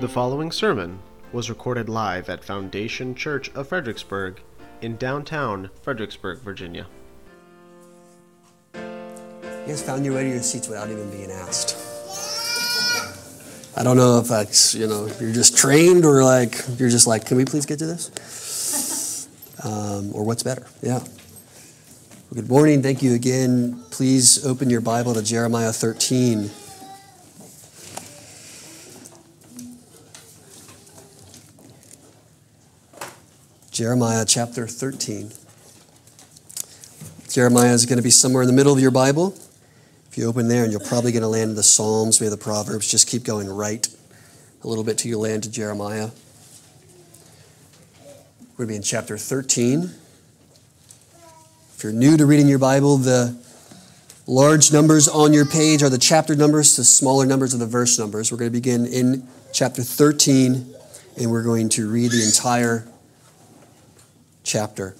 The following sermon was recorded live at Foundation Church of Fredericksburg in downtown Fredericksburg, Virginia. You guys found your way to your seats without even being asked. I don't know if that's, you know, you're just trained or like, you're just like, can we please get to this? Um, or what's better? Yeah. Well, good morning. Thank you again. Please open your Bible to Jeremiah 13. Jeremiah chapter 13. Jeremiah is going to be somewhere in the middle of your Bible. If you open there, and you're probably going to land in the Psalms, maybe the Proverbs. Just keep going right a little bit till you land to Jeremiah. We're going to be in chapter 13. If you're new to reading your Bible, the large numbers on your page are the chapter numbers, the smaller numbers are the verse numbers. We're going to begin in chapter 13, and we're going to read the entire chapter.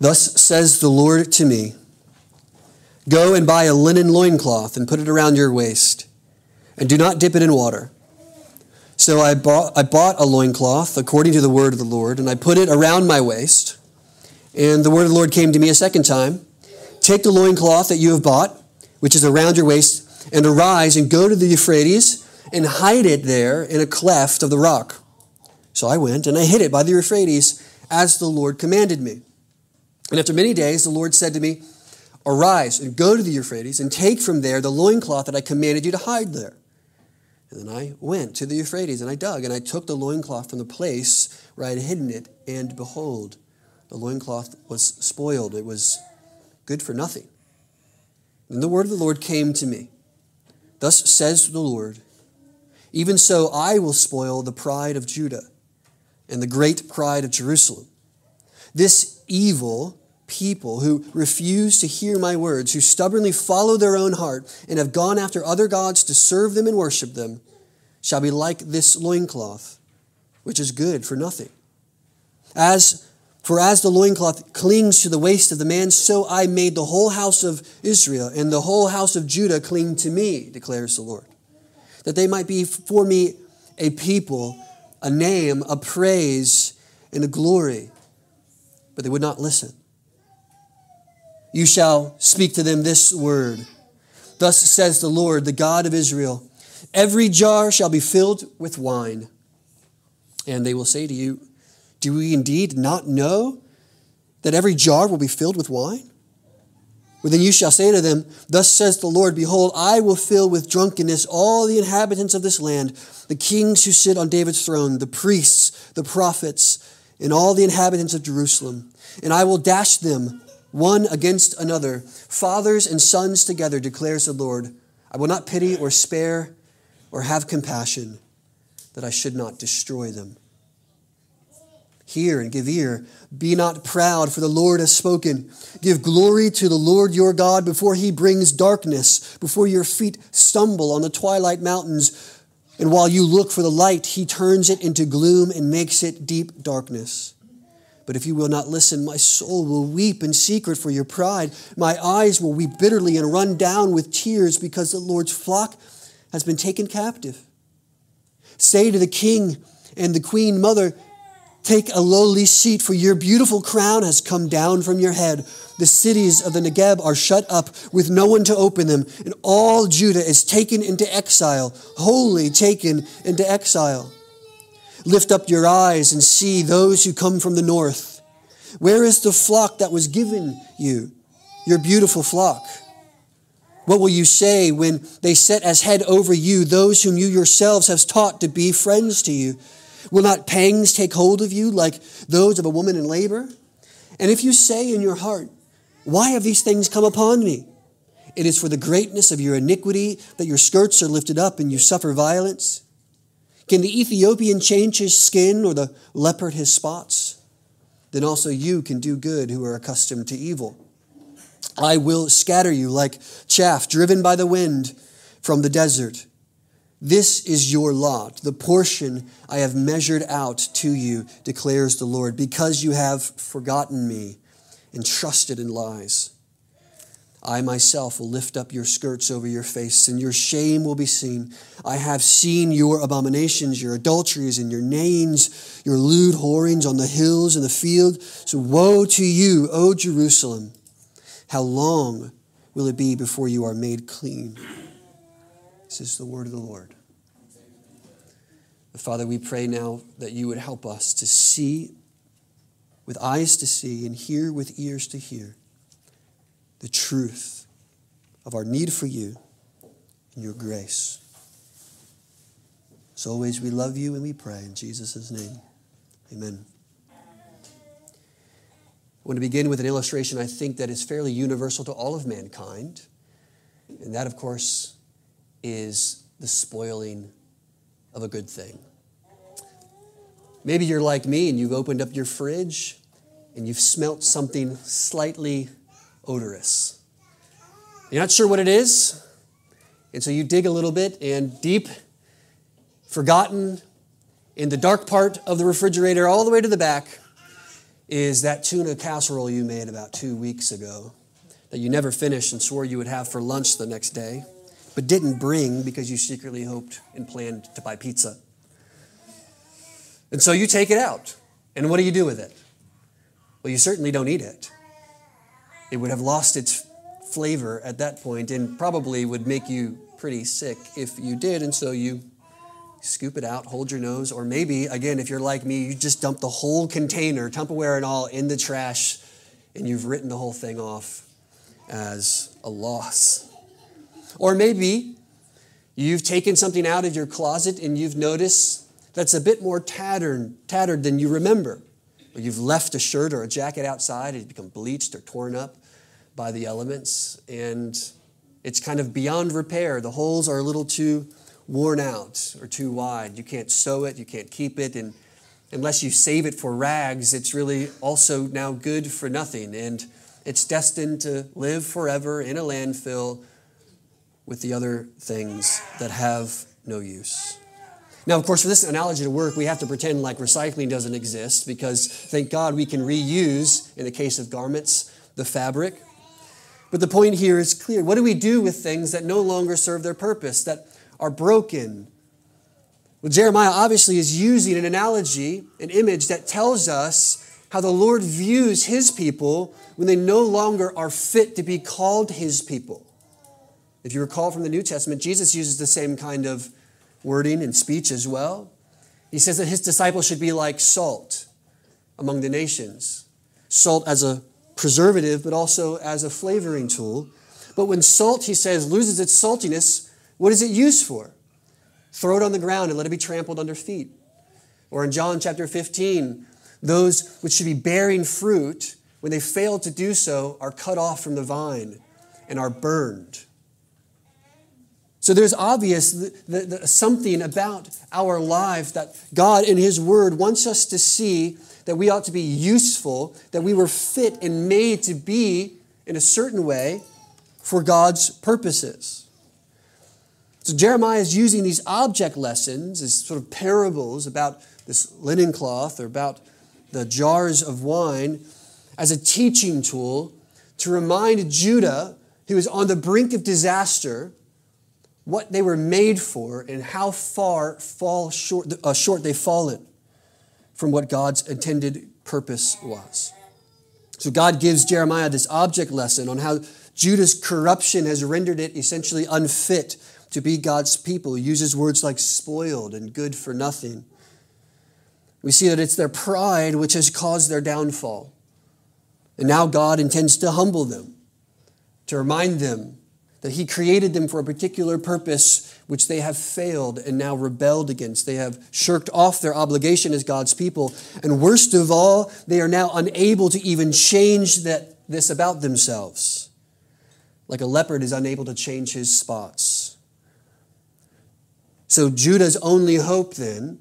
Thus says the Lord to me Go and buy a linen loincloth and put it around your waist, and do not dip it in water. So I bought, I bought a loincloth according to the word of the Lord, and I put it around my waist. And the word of the Lord came to me a second time Take the loincloth that you have bought, which is around your waist, and arise and go to the Euphrates and hide it there in a cleft of the rock. So I went and I hid it by the Euphrates as the Lord commanded me. And after many days, the Lord said to me, Arise and go to the Euphrates and take from there the loincloth that I commanded you to hide there. And then I went to the Euphrates and I dug and I took the loincloth from the place where I had hidden it, and behold, the loincloth was spoiled. It was good for nothing. And the word of the Lord came to me. Thus says the Lord, even so I will spoil the pride of Judah and the great pride of Jerusalem. This evil people who refuse to hear my words, who stubbornly follow their own heart and have gone after other gods to serve them and worship them, shall be like this loincloth, which is good for nothing. As for as the loincloth clings to the waist of the man, so I made the whole house of Israel and the whole house of Judah cling to me, declares the Lord, that they might be for me a people, a name, a praise, and a glory. But they would not listen. You shall speak to them this word. Thus says the Lord, the God of Israel Every jar shall be filled with wine. And they will say to you, Do we indeed not know that every jar will be filled with wine? Well, then you shall say to them, Thus says the Lord, Behold, I will fill with drunkenness all the inhabitants of this land, the kings who sit on David's throne, the priests, the prophets, and all the inhabitants of Jerusalem. And I will dash them one against another, fathers and sons together, declares the Lord. I will not pity or spare or have compassion, that I should not destroy them. Hear and give ear. Be not proud, for the Lord has spoken. Give glory to the Lord your God before he brings darkness, before your feet stumble on the twilight mountains. And while you look for the light, he turns it into gloom and makes it deep darkness. But if you will not listen, my soul will weep in secret for your pride. My eyes will weep bitterly and run down with tears because the Lord's flock has been taken captive. Say to the king and the queen mother, Take a lowly seat, for your beautiful crown has come down from your head. The cities of the Negeb are shut up with no one to open them, and all Judah is taken into exile, wholly taken into exile. Lift up your eyes and see those who come from the north. Where is the flock that was given you, your beautiful flock? What will you say when they set as head over you those whom you yourselves have taught to be friends to you? Will not pangs take hold of you like those of a woman in labor? And if you say in your heart, Why have these things come upon me? It is for the greatness of your iniquity that your skirts are lifted up and you suffer violence. Can the Ethiopian change his skin or the leopard his spots? Then also you can do good who are accustomed to evil. I will scatter you like chaff driven by the wind from the desert. This is your lot, the portion I have measured out to you, declares the Lord, because you have forgotten me and trusted in lies. I myself will lift up your skirts over your face, and your shame will be seen. I have seen your abominations, your adulteries, and your neighings, your lewd whorings on the hills and the field. So woe to you, O Jerusalem! How long will it be before you are made clean? This is the word of the Lord. Father, we pray now that you would help us to see with eyes to see and hear with ears to hear the truth of our need for you and your grace. As always, we love you and we pray in Jesus' name. Amen. I want to begin with an illustration I think that is fairly universal to all of mankind. And that, of course, is the spoiling of a good thing. Maybe you're like me and you've opened up your fridge and you've smelt something slightly odorous. You're not sure what it is, and so you dig a little bit, and deep, forgotten, in the dark part of the refrigerator, all the way to the back, is that tuna casserole you made about two weeks ago that you never finished and swore you would have for lunch the next day, but didn't bring because you secretly hoped and planned to buy pizza. And so you take it out. And what do you do with it? Well, you certainly don't eat it it would have lost its flavor at that point and probably would make you pretty sick if you did. And so you scoop it out, hold your nose, or maybe, again, if you're like me, you just dump the whole container, Tupperware and all, in the trash, and you've written the whole thing off as a loss. Or maybe you've taken something out of your closet and you've noticed that's a bit more tattered, tattered than you remember. Or you've left a shirt or a jacket outside, it's become bleached or torn up by the elements, and it's kind of beyond repair. The holes are a little too worn out or too wide. You can't sew it, you can't keep it, and unless you save it for rags, it's really also now good for nothing. And it's destined to live forever in a landfill with the other things that have no use. Now, of course, for this analogy to work, we have to pretend like recycling doesn't exist because thank God we can reuse, in the case of garments, the fabric. But the point here is clear. What do we do with things that no longer serve their purpose, that are broken? Well, Jeremiah obviously is using an analogy, an image that tells us how the Lord views his people when they no longer are fit to be called his people. If you recall from the New Testament, Jesus uses the same kind of wording and speech as well. He says that his disciples should be like salt among the nations. Salt as a preservative, but also as a flavoring tool. But when salt, he says, loses its saltiness, what is it used for? Throw it on the ground and let it be trampled under feet. Or in John chapter 15, those which should be bearing fruit, when they fail to do so, are cut off from the vine and are burned. So there's obvious the, the, the, something about our life that God in His Word wants us to see that we ought to be useful, that we were fit and made to be in a certain way for God's purposes. So Jeremiah is using these object lessons, these sort of parables about this linen cloth or about the jars of wine as a teaching tool to remind Judah, who is on the brink of disaster, what they were made for and how far fall short, uh, short they've fallen from what God's intended purpose was. So God gives Jeremiah this object lesson on how Judah's corruption has rendered it essentially unfit to be God's people. He uses words like spoiled and good for nothing. We see that it's their pride which has caused their downfall. And now God intends to humble them, to remind them that He created them for a particular purpose which they have failed and now rebelled against. They have shirked off their obligation as God's people. And worst of all, they are now unable to even change that, this about themselves. Like a leopard is unable to change his spots. So Judah's only hope then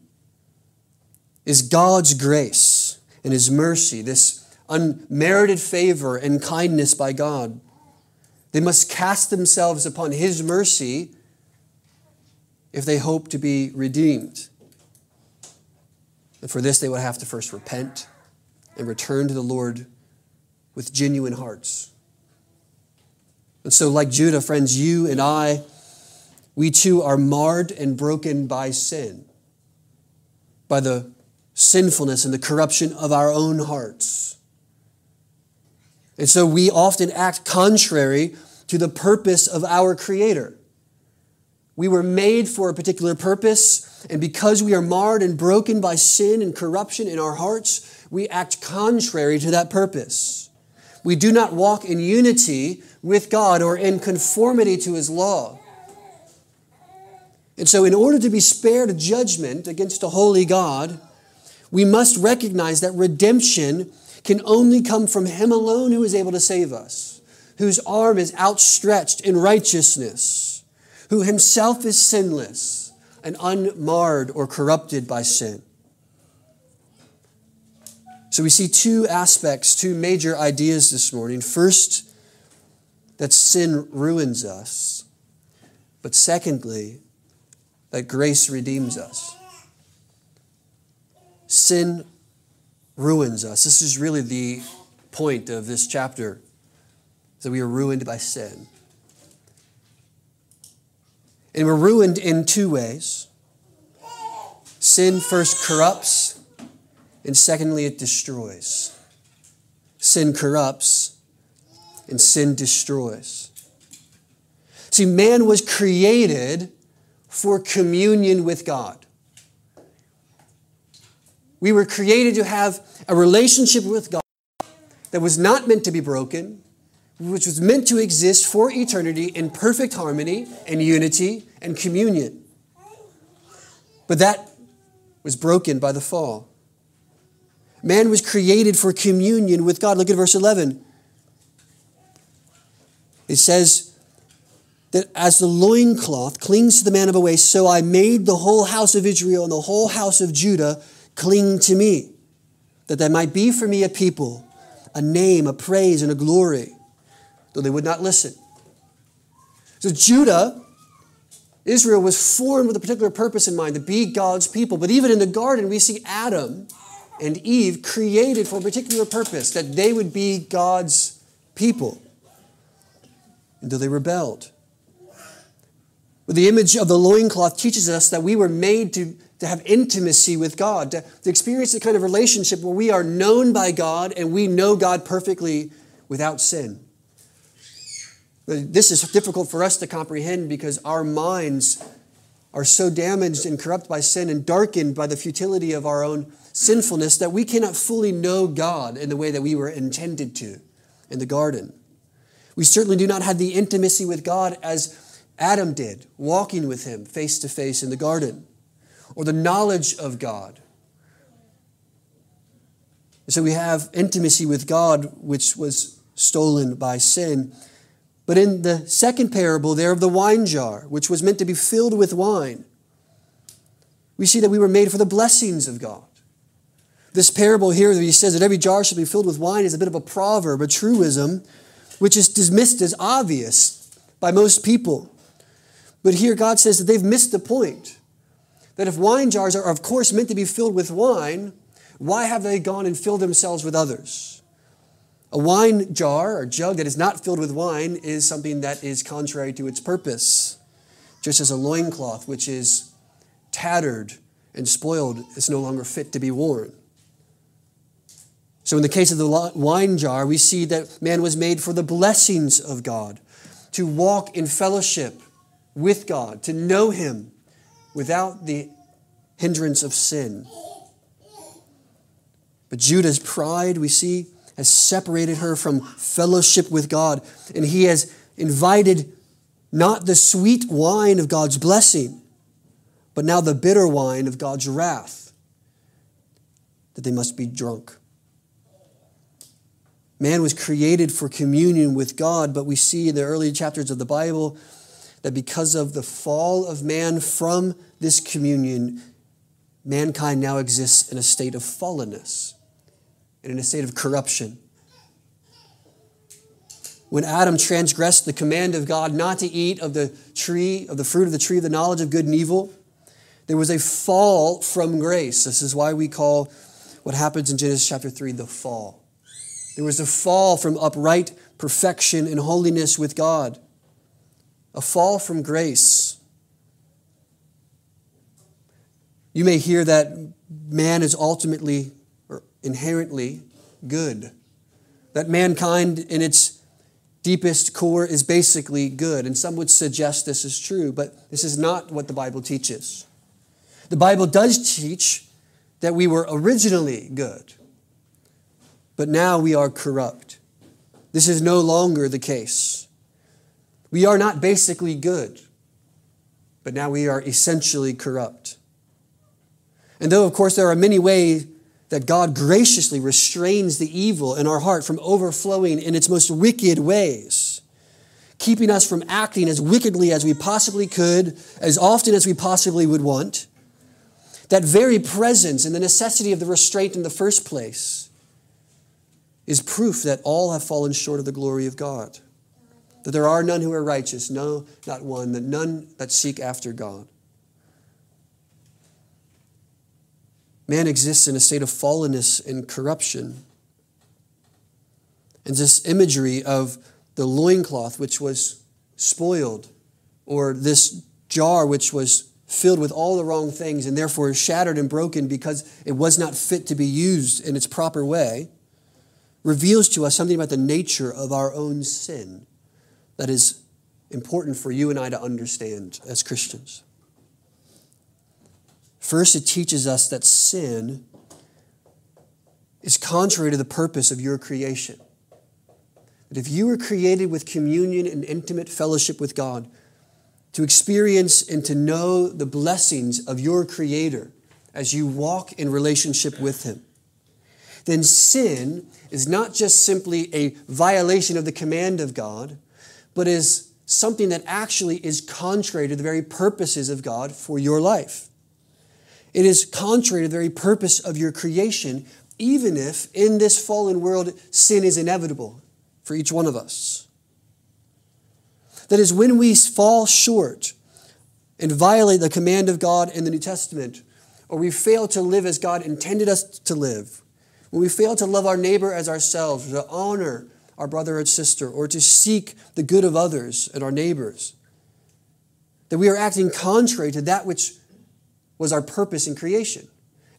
is God's grace and his mercy, this unmerited favor and kindness by God. They must cast themselves upon his mercy if they hope to be redeemed. And for this, they would have to first repent and return to the Lord with genuine hearts. And so, like Judah, friends, you and I, we too are marred and broken by sin, by the sinfulness and the corruption of our own hearts. And so we often act contrary to the purpose of our Creator. We were made for a particular purpose, and because we are marred and broken by sin and corruption in our hearts, we act contrary to that purpose. We do not walk in unity with God or in conformity to His law. And so, in order to be spared judgment against a holy God, we must recognize that redemption can only come from Him alone who is able to save us, whose arm is outstretched in righteousness, who Himself is sinless and unmarred or corrupted by sin. So we see two aspects, two major ideas this morning. First, that sin ruins us, but secondly, that grace redeems us. Sin ruins us. This is really the point of this chapter that we are ruined by sin. And we're ruined in two ways. Sin first corrupts, and secondly, it destroys. Sin corrupts, and sin destroys. See, man was created for communion with God. We were created to have a relationship with God that was not meant to be broken, which was meant to exist for eternity in perfect harmony and unity and communion. But that was broken by the fall. Man was created for communion with God. Look at verse 11. It says that as the loincloth clings to the man of a waist, so I made the whole house of Israel and the whole house of Judah cling to me, that there might be for me a people, a name, a praise, and a glory, though they would not listen. So Judah, Israel, was formed with a particular purpose in mind to be God's people. But even in the garden, we see Adam and Eve created for a particular purpose, that they would be God's people until they rebelled. But the image of the loincloth teaches us that we were made to, to have intimacy with God, to, to experience the kind of relationship where we are known by God and we know God perfectly without sin. This is difficult for us to comprehend because our minds are so damaged and corrupt by sin and darkened by the futility of our own sinfulness that we cannot fully know God in the way that we were intended to in the garden. We certainly do not have the intimacy with God as Adam did, walking with him face to face in the garden, or the knowledge of God. So we have intimacy with God, which was stolen by sin. But in the second parable there of the wine jar, which was meant to be filled with wine, we see that we were made for the blessings of God. This parable here that he says that every jar should be filled with wine is a bit of a proverb, a truism, which is dismissed as obvious by most people. But here God says that they've missed the point. That if wine jars are, of course, meant to be filled with wine, why have they gone and filled themselves with others? A wine jar or jug that is not filled with wine is something that is contrary to its purpose, just as a loincloth, which is tattered and spoiled, is no longer fit to be worn. So, in the case of the wine jar, we see that man was made for the blessings of God, to walk in fellowship with God, to know Him without the hindrance of sin. But Judah's pride, we see, has separated her from fellowship with God, and he has invited not the sweet wine of God's blessing, but now the bitter wine of God's wrath, that they must be drunk. Man was created for communion with God, but we see in the early chapters of the Bible that because of the fall of man from this communion, mankind now exists in a state of fallenness and in a state of corruption. When Adam transgressed the command of God not to eat of the tree, of the fruit of the tree of the knowledge of good and evil, there was a fall from grace. This is why we call what happens in Genesis chapter 3 the fall. There was a fall from upright perfection and holiness with God, a fall from grace. You may hear that man is ultimately or inherently good, that mankind in its deepest core is basically good. And some would suggest this is true, but this is not what the Bible teaches. The Bible does teach that we were originally good, but now we are corrupt. This is no longer the case. We are not basically good, but now we are essentially corrupt. And though, of course, there are many ways that God graciously restrains the evil in our heart from overflowing in its most wicked ways, keeping us from acting as wickedly as we possibly could, as often as we possibly would want, that very presence and the necessity of the restraint in the first place is proof that all have fallen short of the glory of God. That there are none who are righteous, no, not one, that none that seek after God. Man exists in a state of fallenness and corruption. And this imagery of the loincloth which was spoiled, or this jar which was filled with all the wrong things and therefore shattered and broken because it was not fit to be used in its proper way, reveals to us something about the nature of our own sin that is important for you and I to understand as Christians. First, it teaches us that sin is contrary to the purpose of your creation. That if you were created with communion and intimate fellowship with God, to experience and to know the blessings of your Creator as you walk in relationship with Him, then sin is not just simply a violation of the command of God, but is something that actually is contrary to the very purposes of God for your life. It is contrary to the very purpose of your creation, even if in this fallen world sin is inevitable for each one of us. That is, when we fall short and violate the command of God in the New Testament, or we fail to live as God intended us to live, when we fail to love our neighbor as ourselves, to honor our brother and sister, or to seek the good of others and our neighbors, that we are acting contrary to that which was our purpose in creation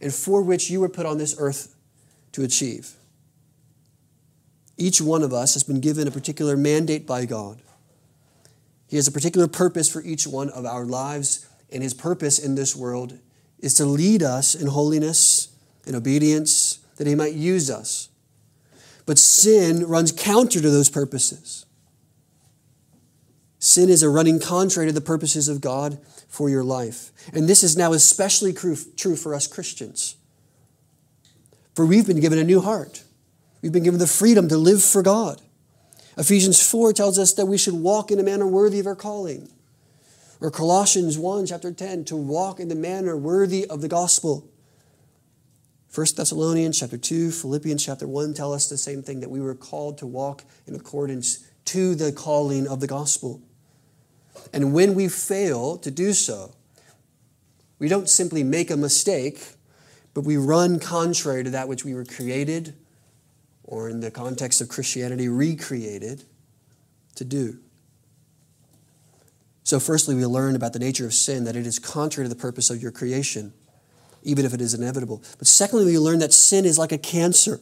and for which you were put on this earth to achieve. Each one of us has been given a particular mandate by God. He has a particular purpose for each one of our lives, and his purpose in this world is to lead us in holiness and obedience, that he might use us. But sin runs counter to those purposes. Sin is a running contrary to the purposes of God for your life. And this is now especially true for us Christians. For we've been given a new heart. We've been given the freedom to live for God. Ephesians 4 tells us that we should walk in a manner worthy of our calling. Or Colossians 1, chapter 10, to walk in the manner worthy of the gospel. 1 Thessalonians chapter 2, Philippians chapter 1 tell us the same thing that we were called to walk in accordance to the calling of the gospel. And when we fail to do so, we don't simply make a mistake, but we run contrary to that which we were created, or in the context of Christianity, recreated to do. So, firstly, we learn about the nature of sin, that it is contrary to the purpose of your creation, even if it is inevitable. But secondly, we learn that sin is like a cancer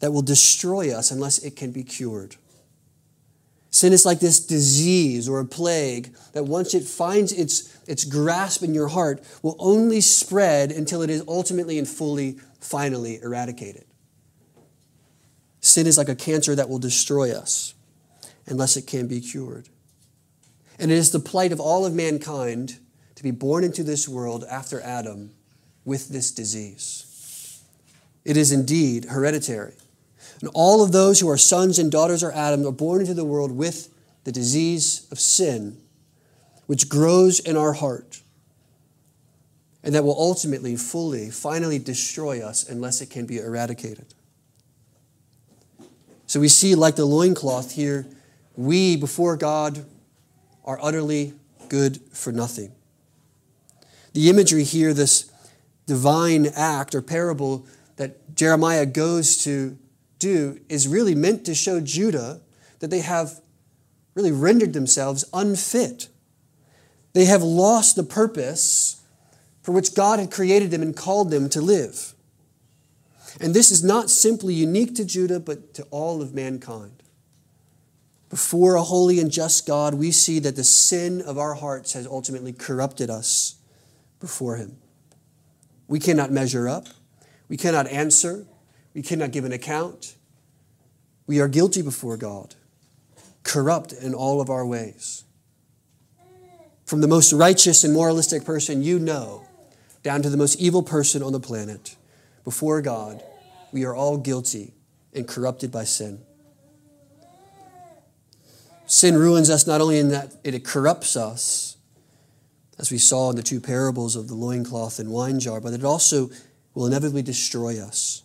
that will destroy us unless it can be cured. Sin is like this disease or a plague that once it finds its, its grasp in your heart will only spread until it is ultimately and fully, finally eradicated. Sin is like a cancer that will destroy us unless it can be cured. And it is the plight of all of mankind to be born into this world after Adam with this disease. It is indeed hereditary. And all of those who are sons and daughters of Adam are born into the world with the disease of sin, which grows in our heart and that will ultimately, fully, finally destroy us unless it can be eradicated. So we see, like the loincloth here, we before God are utterly good for nothing. The imagery here, this divine act or parable that Jeremiah goes to do is really meant to show Judah that they have really rendered themselves unfit. They have lost the purpose for which God had created them and called them to live. And this is not simply unique to Judah, but to all of mankind. Before a holy and just God, we see that the sin of our hearts has ultimately corrupted us before Him. We cannot measure up, we cannot answer, we cannot give an account. We are guilty before God, corrupt in all of our ways. From the most righteous and moralistic person you know, down to the most evil person on the planet, before God, we are all guilty and corrupted by sin. Sin ruins us not only in that it corrupts us, as we saw in the two parables of the loincloth and wine jar, but it also will inevitably destroy us.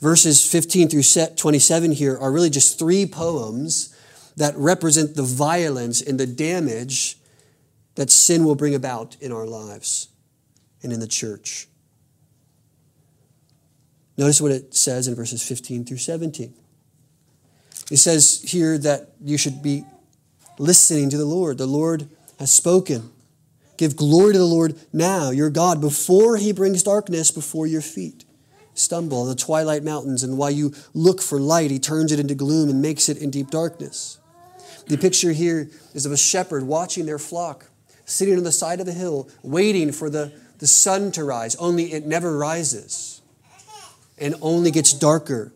Verses 15 through 27 here are really just three poems that represent the violence and the damage that sin will bring about in our lives and in the church. Notice what it says in verses 15 through 17. It says here that you should be listening to the Lord. The Lord has spoken. Give glory to the Lord now, your God, before he brings darkness before your feet. Stumble on the twilight mountains, and while you look for light, he turns it into gloom and makes it in deep darkness. The picture here is of a shepherd watching their flock, sitting on the side of a hill, waiting for the, the sun to rise, only it never rises and only gets darker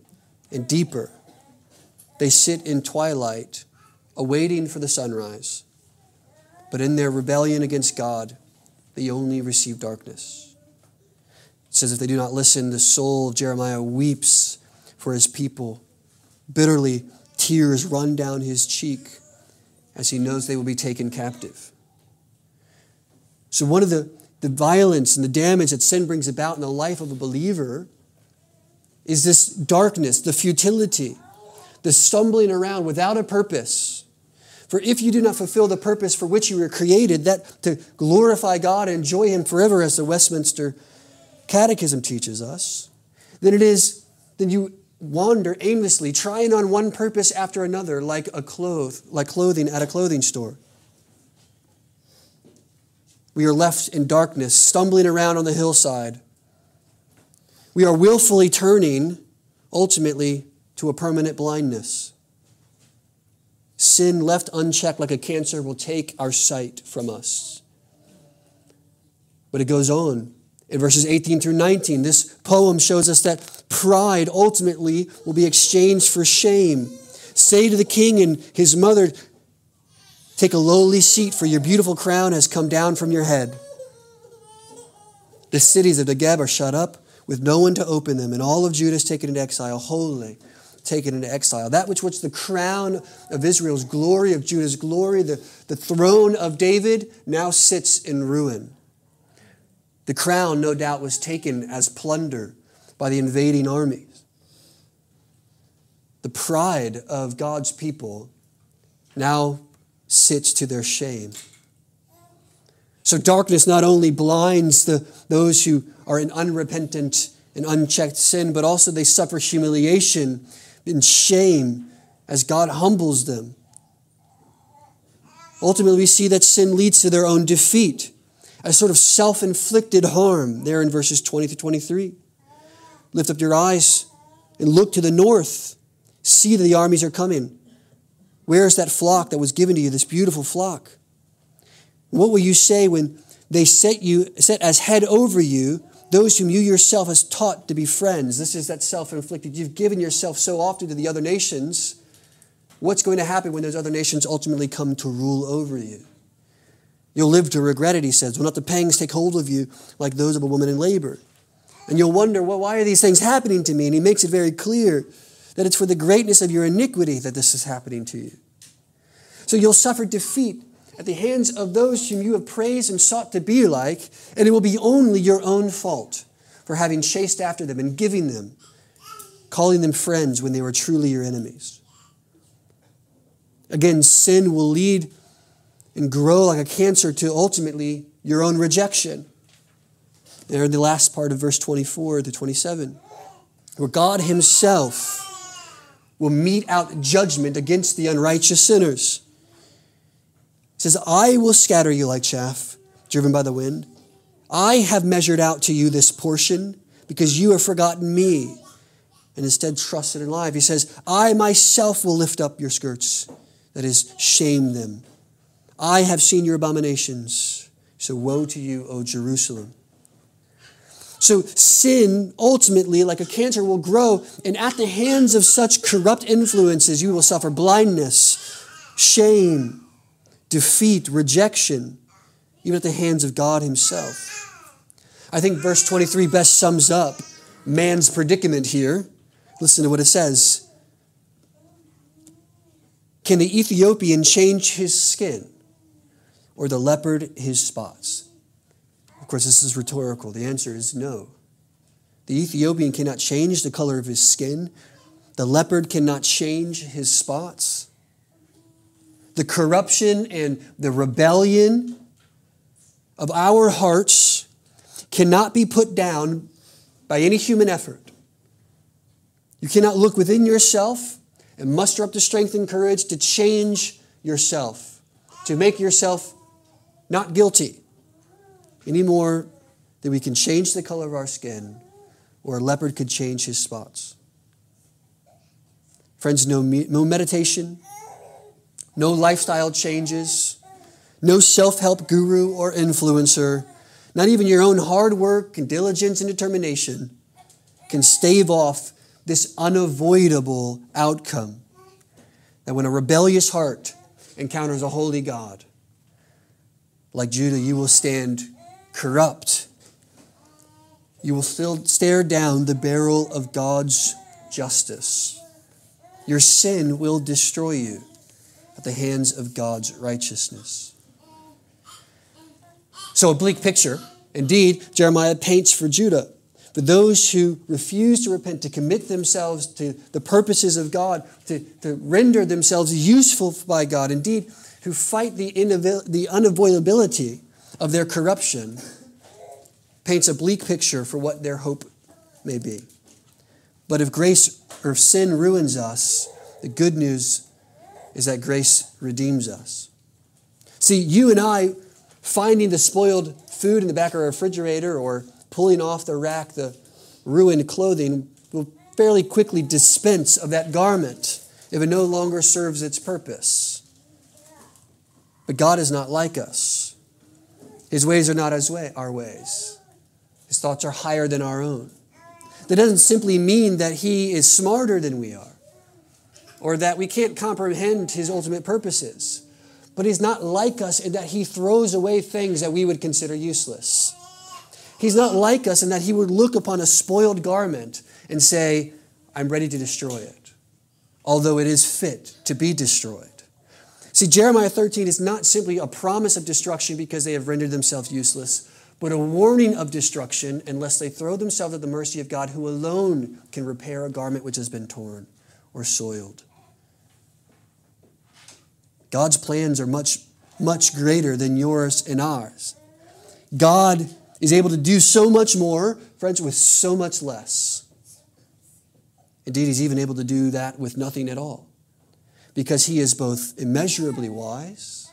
and deeper. They sit in twilight, awaiting for the sunrise. But in their rebellion against God, they only receive darkness. It says, if they do not listen, the soul of Jeremiah weeps for his people. Bitterly, tears run down his cheek as he knows they will be taken captive. So, one of the, the violence and the damage that sin brings about in the life of a believer is this darkness, the futility, the stumbling around without a purpose. For if you do not fulfill the purpose for which you were created, that to glorify God and enjoy Him forever, as the Westminster Catechism teaches us, then it is, then you wander aimlessly, trying on one purpose after another, like a cloth, like clothing at a clothing store. We are left in darkness, stumbling around on the hillside. We are willfully turning, ultimately, to a permanent blindness. Sin left unchecked like a cancer will take our sight from us. But it goes on. In verses 18 through 19, this poem shows us that pride ultimately will be exchanged for shame. Say to the king and his mother, Take a lowly seat, for your beautiful crown has come down from your head. The cities of Negeb are shut up with no one to open them, and all of Judah is taken into exile, wholly taken into exile. That which was the crown of Israel's glory, of Judah's glory, the, the throne of David, now sits in ruin. The crown, no doubt, was taken as plunder by the invading armies. The pride of God's people now sits to their shame. So darkness not only blinds the, those who are in unrepentant and unchecked sin, but also they suffer humiliation and shame as God humbles them. Ultimately, we see that sin leads to their own defeat, a sort of self inflicted harm, there in verses 20 to 23. Lift up your eyes and look to the north. See that the armies are coming. Where is that flock that was given to you, this beautiful flock? What will you say when they set you set as head over you those whom you yourself has taught to be friends? This is that self-inflicted. You've given yourself so often to the other nations. What's going to happen when those other nations ultimately come to rule over you? You'll live to regret it, he says. Will not the pangs take hold of you like those of a woman in labor? And you'll wonder, well, why are these things happening to me? And he makes it very clear that it's for the greatness of your iniquity that this is happening to you. So you'll suffer defeat at the hands of those whom you have praised and sought to be like, and it will be only your own fault for having chased after them and giving them, calling them friends when they were truly your enemies. Again, sin will lead and grow like a cancer to ultimately your own rejection. There in the last part of verse 24 to 27, where God Himself will mete out judgment against the unrighteous sinners. Says, I will scatter you like chaff, driven by the wind. I have measured out to you this portion because you have forgotten me and instead trusted in life. He says, I myself will lift up your skirts, that is, shame them. I have seen your abominations. So woe to you, O Jerusalem. So sin, ultimately, like a cancer, will grow, and at the hands of such corrupt influences, you will suffer blindness, shame, defeat, rejection, even at the hands of God Himself. I think verse 23 best sums up man's predicament here. Listen to what it says. Can the Ethiopian change his skin or the leopard his spots? Of course, this is rhetorical. The answer is no. The Ethiopian cannot change the color of his skin, the leopard cannot change his spots. The corruption and the rebellion of our hearts cannot be put down by any human effort. You cannot look within yourself and muster up the strength and courage to change yourself, to make yourself not guilty any more than we can change the color of our skin or a leopard could change his spots. Friends, no, no meditation, no lifestyle changes, no self help guru or influencer, not even your own hard work and diligence and determination can stave off this unavoidable outcome that when a rebellious heart encounters a holy God, like Judah, you will stand corrupt. You will still stare down the barrel of God's justice. Your sin will destroy you at the hands of God's righteousness. So, a bleak picture. Indeed, Jeremiah paints for Judah for those who refuse to repent, to commit themselves to the purposes of God, to, to render themselves useful by God, indeed, who fight the, the unavoidability of their corruption, paints a bleak picture for what their hope may be. But if grace or if sin ruins us, the good news is that grace redeems us. See, you and I finding the spoiled food in the back of our refrigerator or pulling off the rack the ruined clothing will fairly quickly dispense of that garment if it no longer serves its purpose. But God is not like us. His ways are not as way, our ways. His thoughts are higher than our own. That doesn't simply mean that He is smarter than we are or that we can't comprehend His ultimate purposes. But He's not like us in that He throws away things that we would consider useless. He's not like us in that he would look upon a spoiled garment and say, I'm ready to destroy it, although it is fit to be destroyed. See, Jeremiah 13 is not simply a promise of destruction because they have rendered themselves useless, but a warning of destruction unless they throw themselves at the mercy of God, who alone can repair a garment which has been torn or soiled. God's plans are much, much greater than yours and ours. God is able to do so much more, friends, with so much less. Indeed, he's even able to do that with nothing at all because he is both immeasurably wise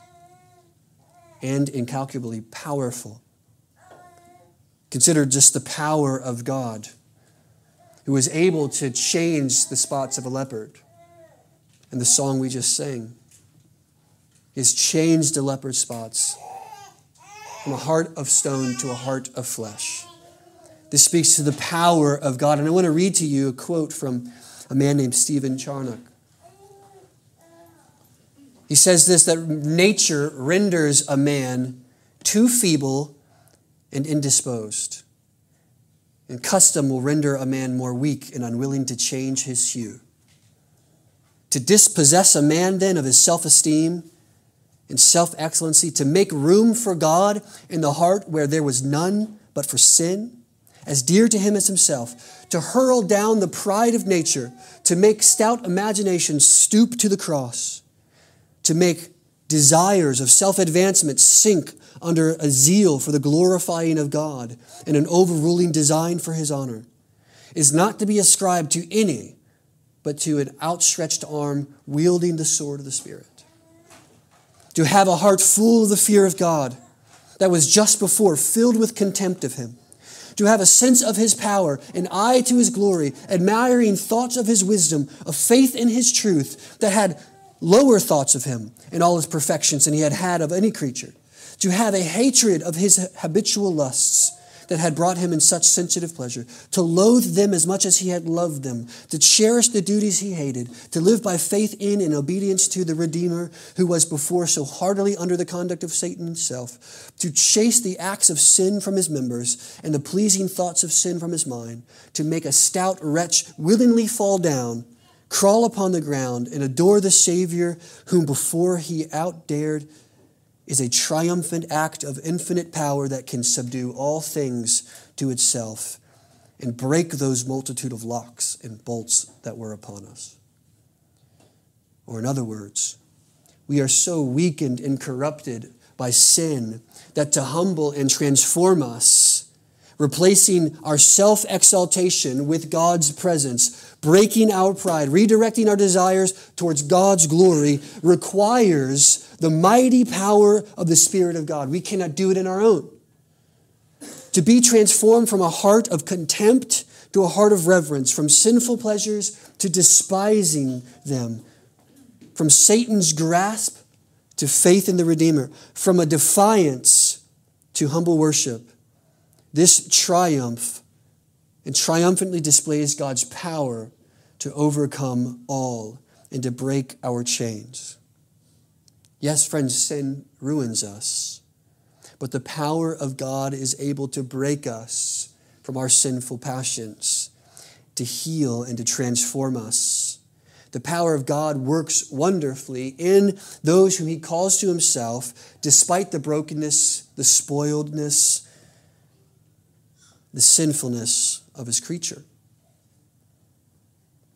and incalculably powerful. Consider just the power of God who is able to change the spots of a leopard. And the song we just sang is changed the leopard spots from a heart of stone to a heart of flesh. This speaks to the power of God. And I want to read to you a quote from a man named Stephen Charnock. He says this that nature renders a man too feeble and indisposed, and custom will render a man more weak and unwilling to change his hue. To dispossess a man then of his self esteem in self excellency, to make room for God in the heart where there was none but for sin, as dear to him as himself, to hurl down the pride of nature, to make stout imagination stoop to the cross, to make desires of self advancement sink under a zeal for the glorifying of God and an overruling design for his honor, is not to be ascribed to any but to an outstretched arm wielding the sword of the Spirit. To have a heart full of the fear of God that was just before filled with contempt of Him. To have a sense of His power, an eye to His glory, admiring thoughts of His wisdom, a faith in His truth that had lower thoughts of Him and all His perfections than He had had of any creature. To have a hatred of His habitual lusts that had brought him in such sensitive pleasure, to loathe them as much as he had loved them, to cherish the duties he hated, to live by faith in and obedience to the Redeemer who was before so heartily under the conduct of Satan himself, to chase the acts of sin from his members and the pleasing thoughts of sin from his mind, to make a stout wretch willingly fall down crawl upon the ground and adore the Savior whom before he outdared is a triumphant act of infinite power that can subdue all things to itself and break those multitude of locks and bolts that were upon us. Or, in other words, we are so weakened and corrupted by sin that to humble and transform us, replacing our self exaltation with God's presence, breaking our pride, redirecting our desires towards God's glory, requires the mighty power of the Spirit of God. We cannot do it in our own. To be transformed from a heart of contempt to a heart of reverence, from sinful pleasures to despising them, from Satan's grasp to faith in the Redeemer, from a defiance to humble worship. This triumph and triumphantly displays God's power to overcome all and to break our chains. Yes, friends, sin ruins us, but the power of God is able to break us from our sinful passions, to heal and to transform us. The power of God works wonderfully in those whom He calls to Himself, despite the brokenness, the spoiledness, the sinfulness of His creature.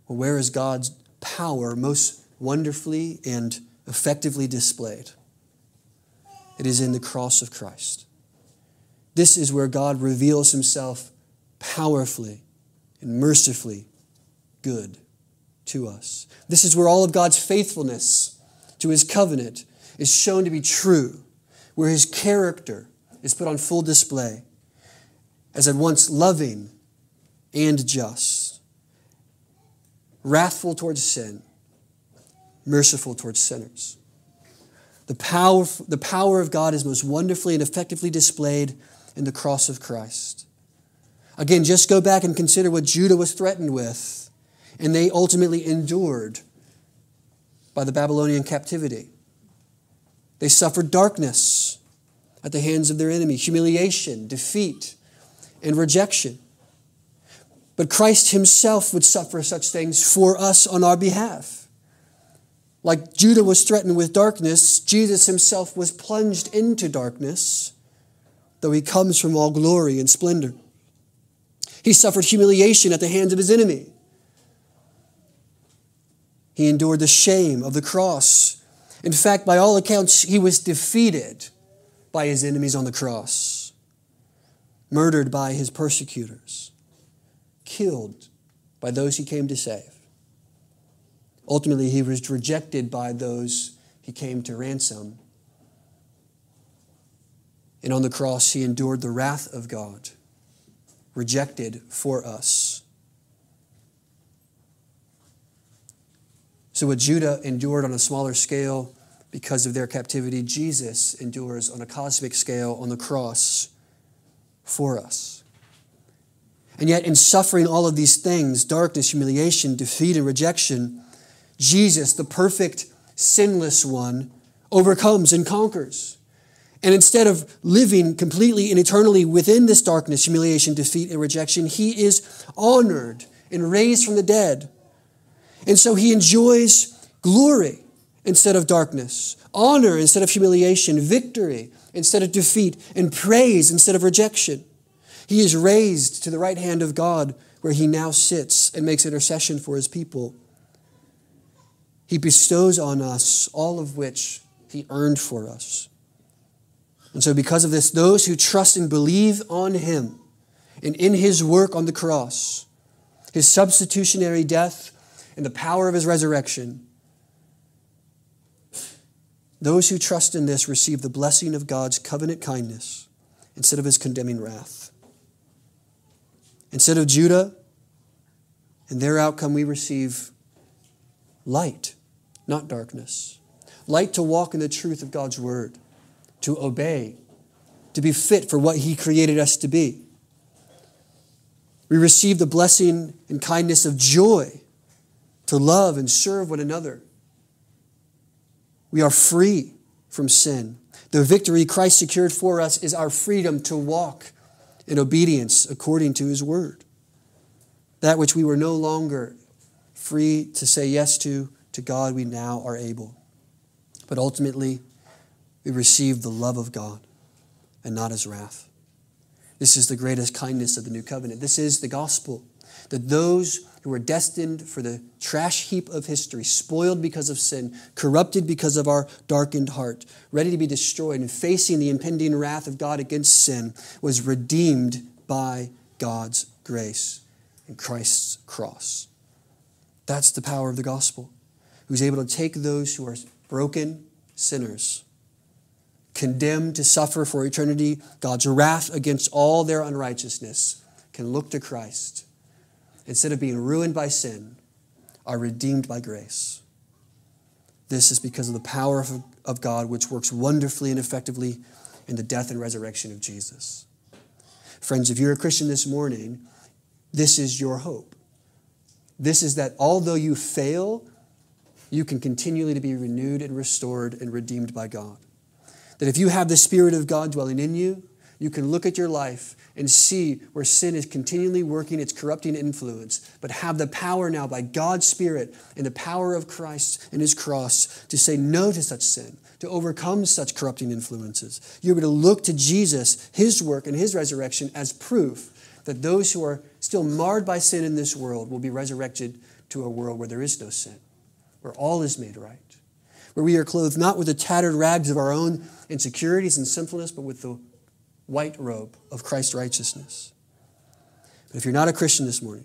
Well, where is God's power most wonderfully and effectively displayed. It is in the cross of Christ. This is where God reveals himself powerfully and mercifully good to us. This is where all of God's faithfulness to his covenant is shown to be true, where his character is put on full display as at once loving and just, wrathful towards sin merciful towards sinners. The power, the power of God is most wonderfully and effectively displayed in the cross of Christ. Again, just go back and consider what Judah was threatened with, and they ultimately endured by the Babylonian captivity. They suffered darkness at the hands of their enemy, humiliation, defeat, and rejection. But Christ himself would suffer such things for us on our behalf. Like Judah was threatened with darkness, Jesus himself was plunged into darkness, though he comes from all glory and splendor. He suffered humiliation at the hands of his enemy. He endured the shame of the cross. In fact, by all accounts, he was defeated by his enemies on the cross, murdered by his persecutors, killed by those he came to save. Ultimately, he was rejected by those he came to ransom. And on the cross, he endured the wrath of God, rejected for us. So, what Judah endured on a smaller scale because of their captivity, Jesus endures on a cosmic scale on the cross for us. And yet, in suffering all of these things darkness, humiliation, defeat, and rejection Jesus, the perfect, sinless one, overcomes and conquers. And instead of living completely and eternally within this darkness, humiliation, defeat, and rejection, he is honored and raised from the dead. And so he enjoys glory instead of darkness, honor instead of humiliation, victory instead of defeat, and praise instead of rejection. He is raised to the right hand of God, where he now sits and makes intercession for his people. He bestows on us all of which He earned for us. And so, because of this, those who trust and believe on Him and in His work on the cross, His substitutionary death and the power of his resurrection, those who trust in this receive the blessing of God's covenant kindness instead of his condemning wrath. Instead of Judah and their outcome, we receive light, not darkness. Light to walk in the truth of God's word, to obey, to be fit for what he created us to be. We receive the blessing and kindness of joy to love and serve one another. We are free from sin. The victory Christ secured for us is our freedom to walk in obedience according to his word. That which we were no longer free to say yes to, to God, we now are able. But ultimately, we receive the love of God and not his wrath. This is the greatest kindness of the new covenant. This is the gospel that those who were destined for the trash heap of history, spoiled because of sin, corrupted because of our darkened heart, ready to be destroyed, and facing the impending wrath of God against sin, was redeemed by God's grace in Christ's cross. That's the power of the gospel, who's able to take those who are broken sinners condemned to suffer for eternity God's wrath against all their unrighteousness, can look to Christ. Instead of being ruined by sin, are redeemed by grace. This is because of the power of, of God, which works wonderfully and effectively in the death and resurrection of Jesus. Friends, if you're a Christian this morning, this is your hope. This is that although you fail, you can continually to be renewed and restored and redeemed by God. That if you have the Spirit of God dwelling in you, you can look at your life and see where sin is continually working its corrupting influence, but have the power now by God's Spirit and the power of Christ and His cross to say no to such sin, to overcome such corrupting influences. You're to look to Jesus, His work, and His resurrection as proof that those who are still marred by sin in this world will be resurrected to a world where there is no sin, where all is made right where we are clothed not with the tattered rags of our own insecurities and sinfulness, but with the white robe of Christ's righteousness. But if you're not a Christian this morning,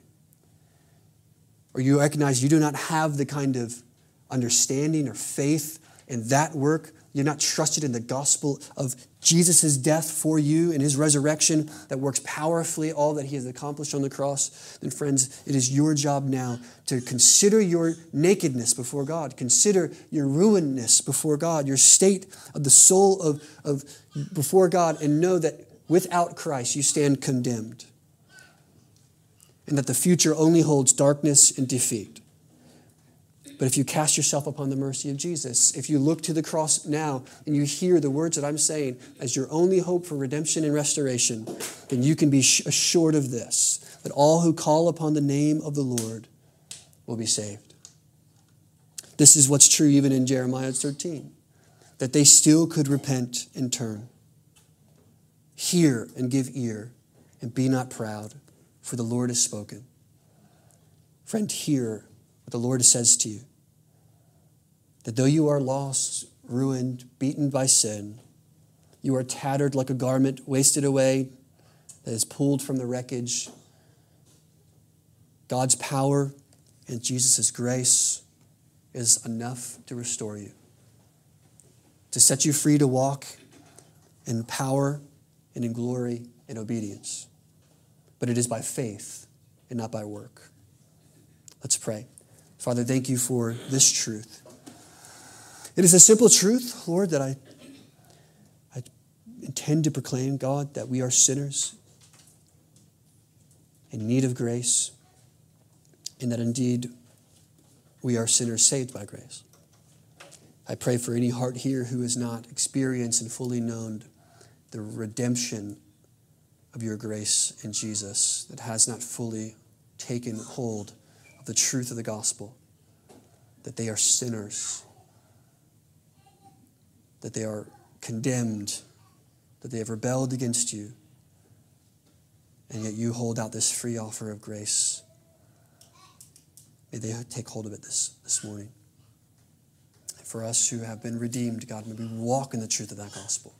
or you recognize you do not have the kind of understanding or faith in that work you're not trusted in the gospel of Jesus' death for you and his resurrection that works powerfully all that he has accomplished on the cross, then, friends, it is your job now to consider your nakedness before God, consider your ruinedness before God, your state of the soul of, of before God, and know that without Christ you stand condemned, and that the future only holds darkness and defeat. But if you cast yourself upon the mercy of Jesus, if you look to the cross now and you hear the words that I'm saying as your only hope for redemption and restoration, then you can be assured of this that all who call upon the name of the Lord will be saved. This is what's true even in Jeremiah 13 that they still could repent and turn. Hear and give ear, and be not proud, for the Lord has spoken. Friend, hear what the Lord says to you that though you are lost, ruined, beaten by sin, you are tattered like a garment, wasted away, that is pulled from the wreckage. God's power and Jesus' grace is enough to restore you, to set you free to walk in power and in glory and obedience. But it is by faith and not by work. Let's pray. Father, thank you for this truth. It is a simple truth, Lord, that I, I intend to proclaim, God, that we are sinners in need of grace, and that indeed we are sinners saved by grace. I pray for any heart here who has not experienced and fully known the redemption of your grace in Jesus, that has not fully taken hold of the truth of the gospel, that they are sinners that they are condemned, that they have rebelled against you, and yet you hold out this free offer of grace. May they take hold of it this, this morning. For us who have been redeemed, God, may we walk in the truth of that gospel.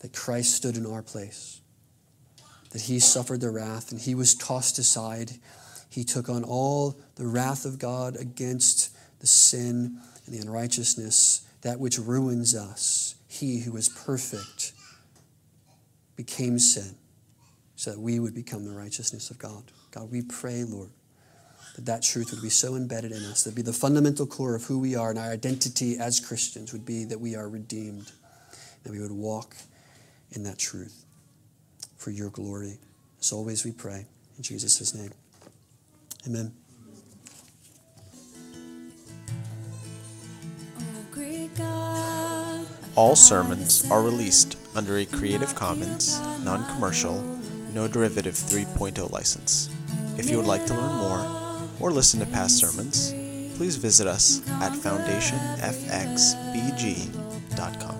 That Christ stood in our place, that he suffered the wrath and he was tossed aside. He took on all the wrath of God against the sin and the unrighteousness, that which ruins us. He who is perfect became sin so that we would become the righteousness of God. God, we pray, Lord, that that truth would be so embedded in us, that be the fundamental core of who we are and our identity as Christians would be that we are redeemed, that we would walk in that truth for your glory. As always, we pray in Jesus' name. Amen. All sermons are released under a Creative Commons, non commercial, no derivative 3.0 license. If you would like to learn more or listen to past sermons, please visit us at foundationfxbg.com.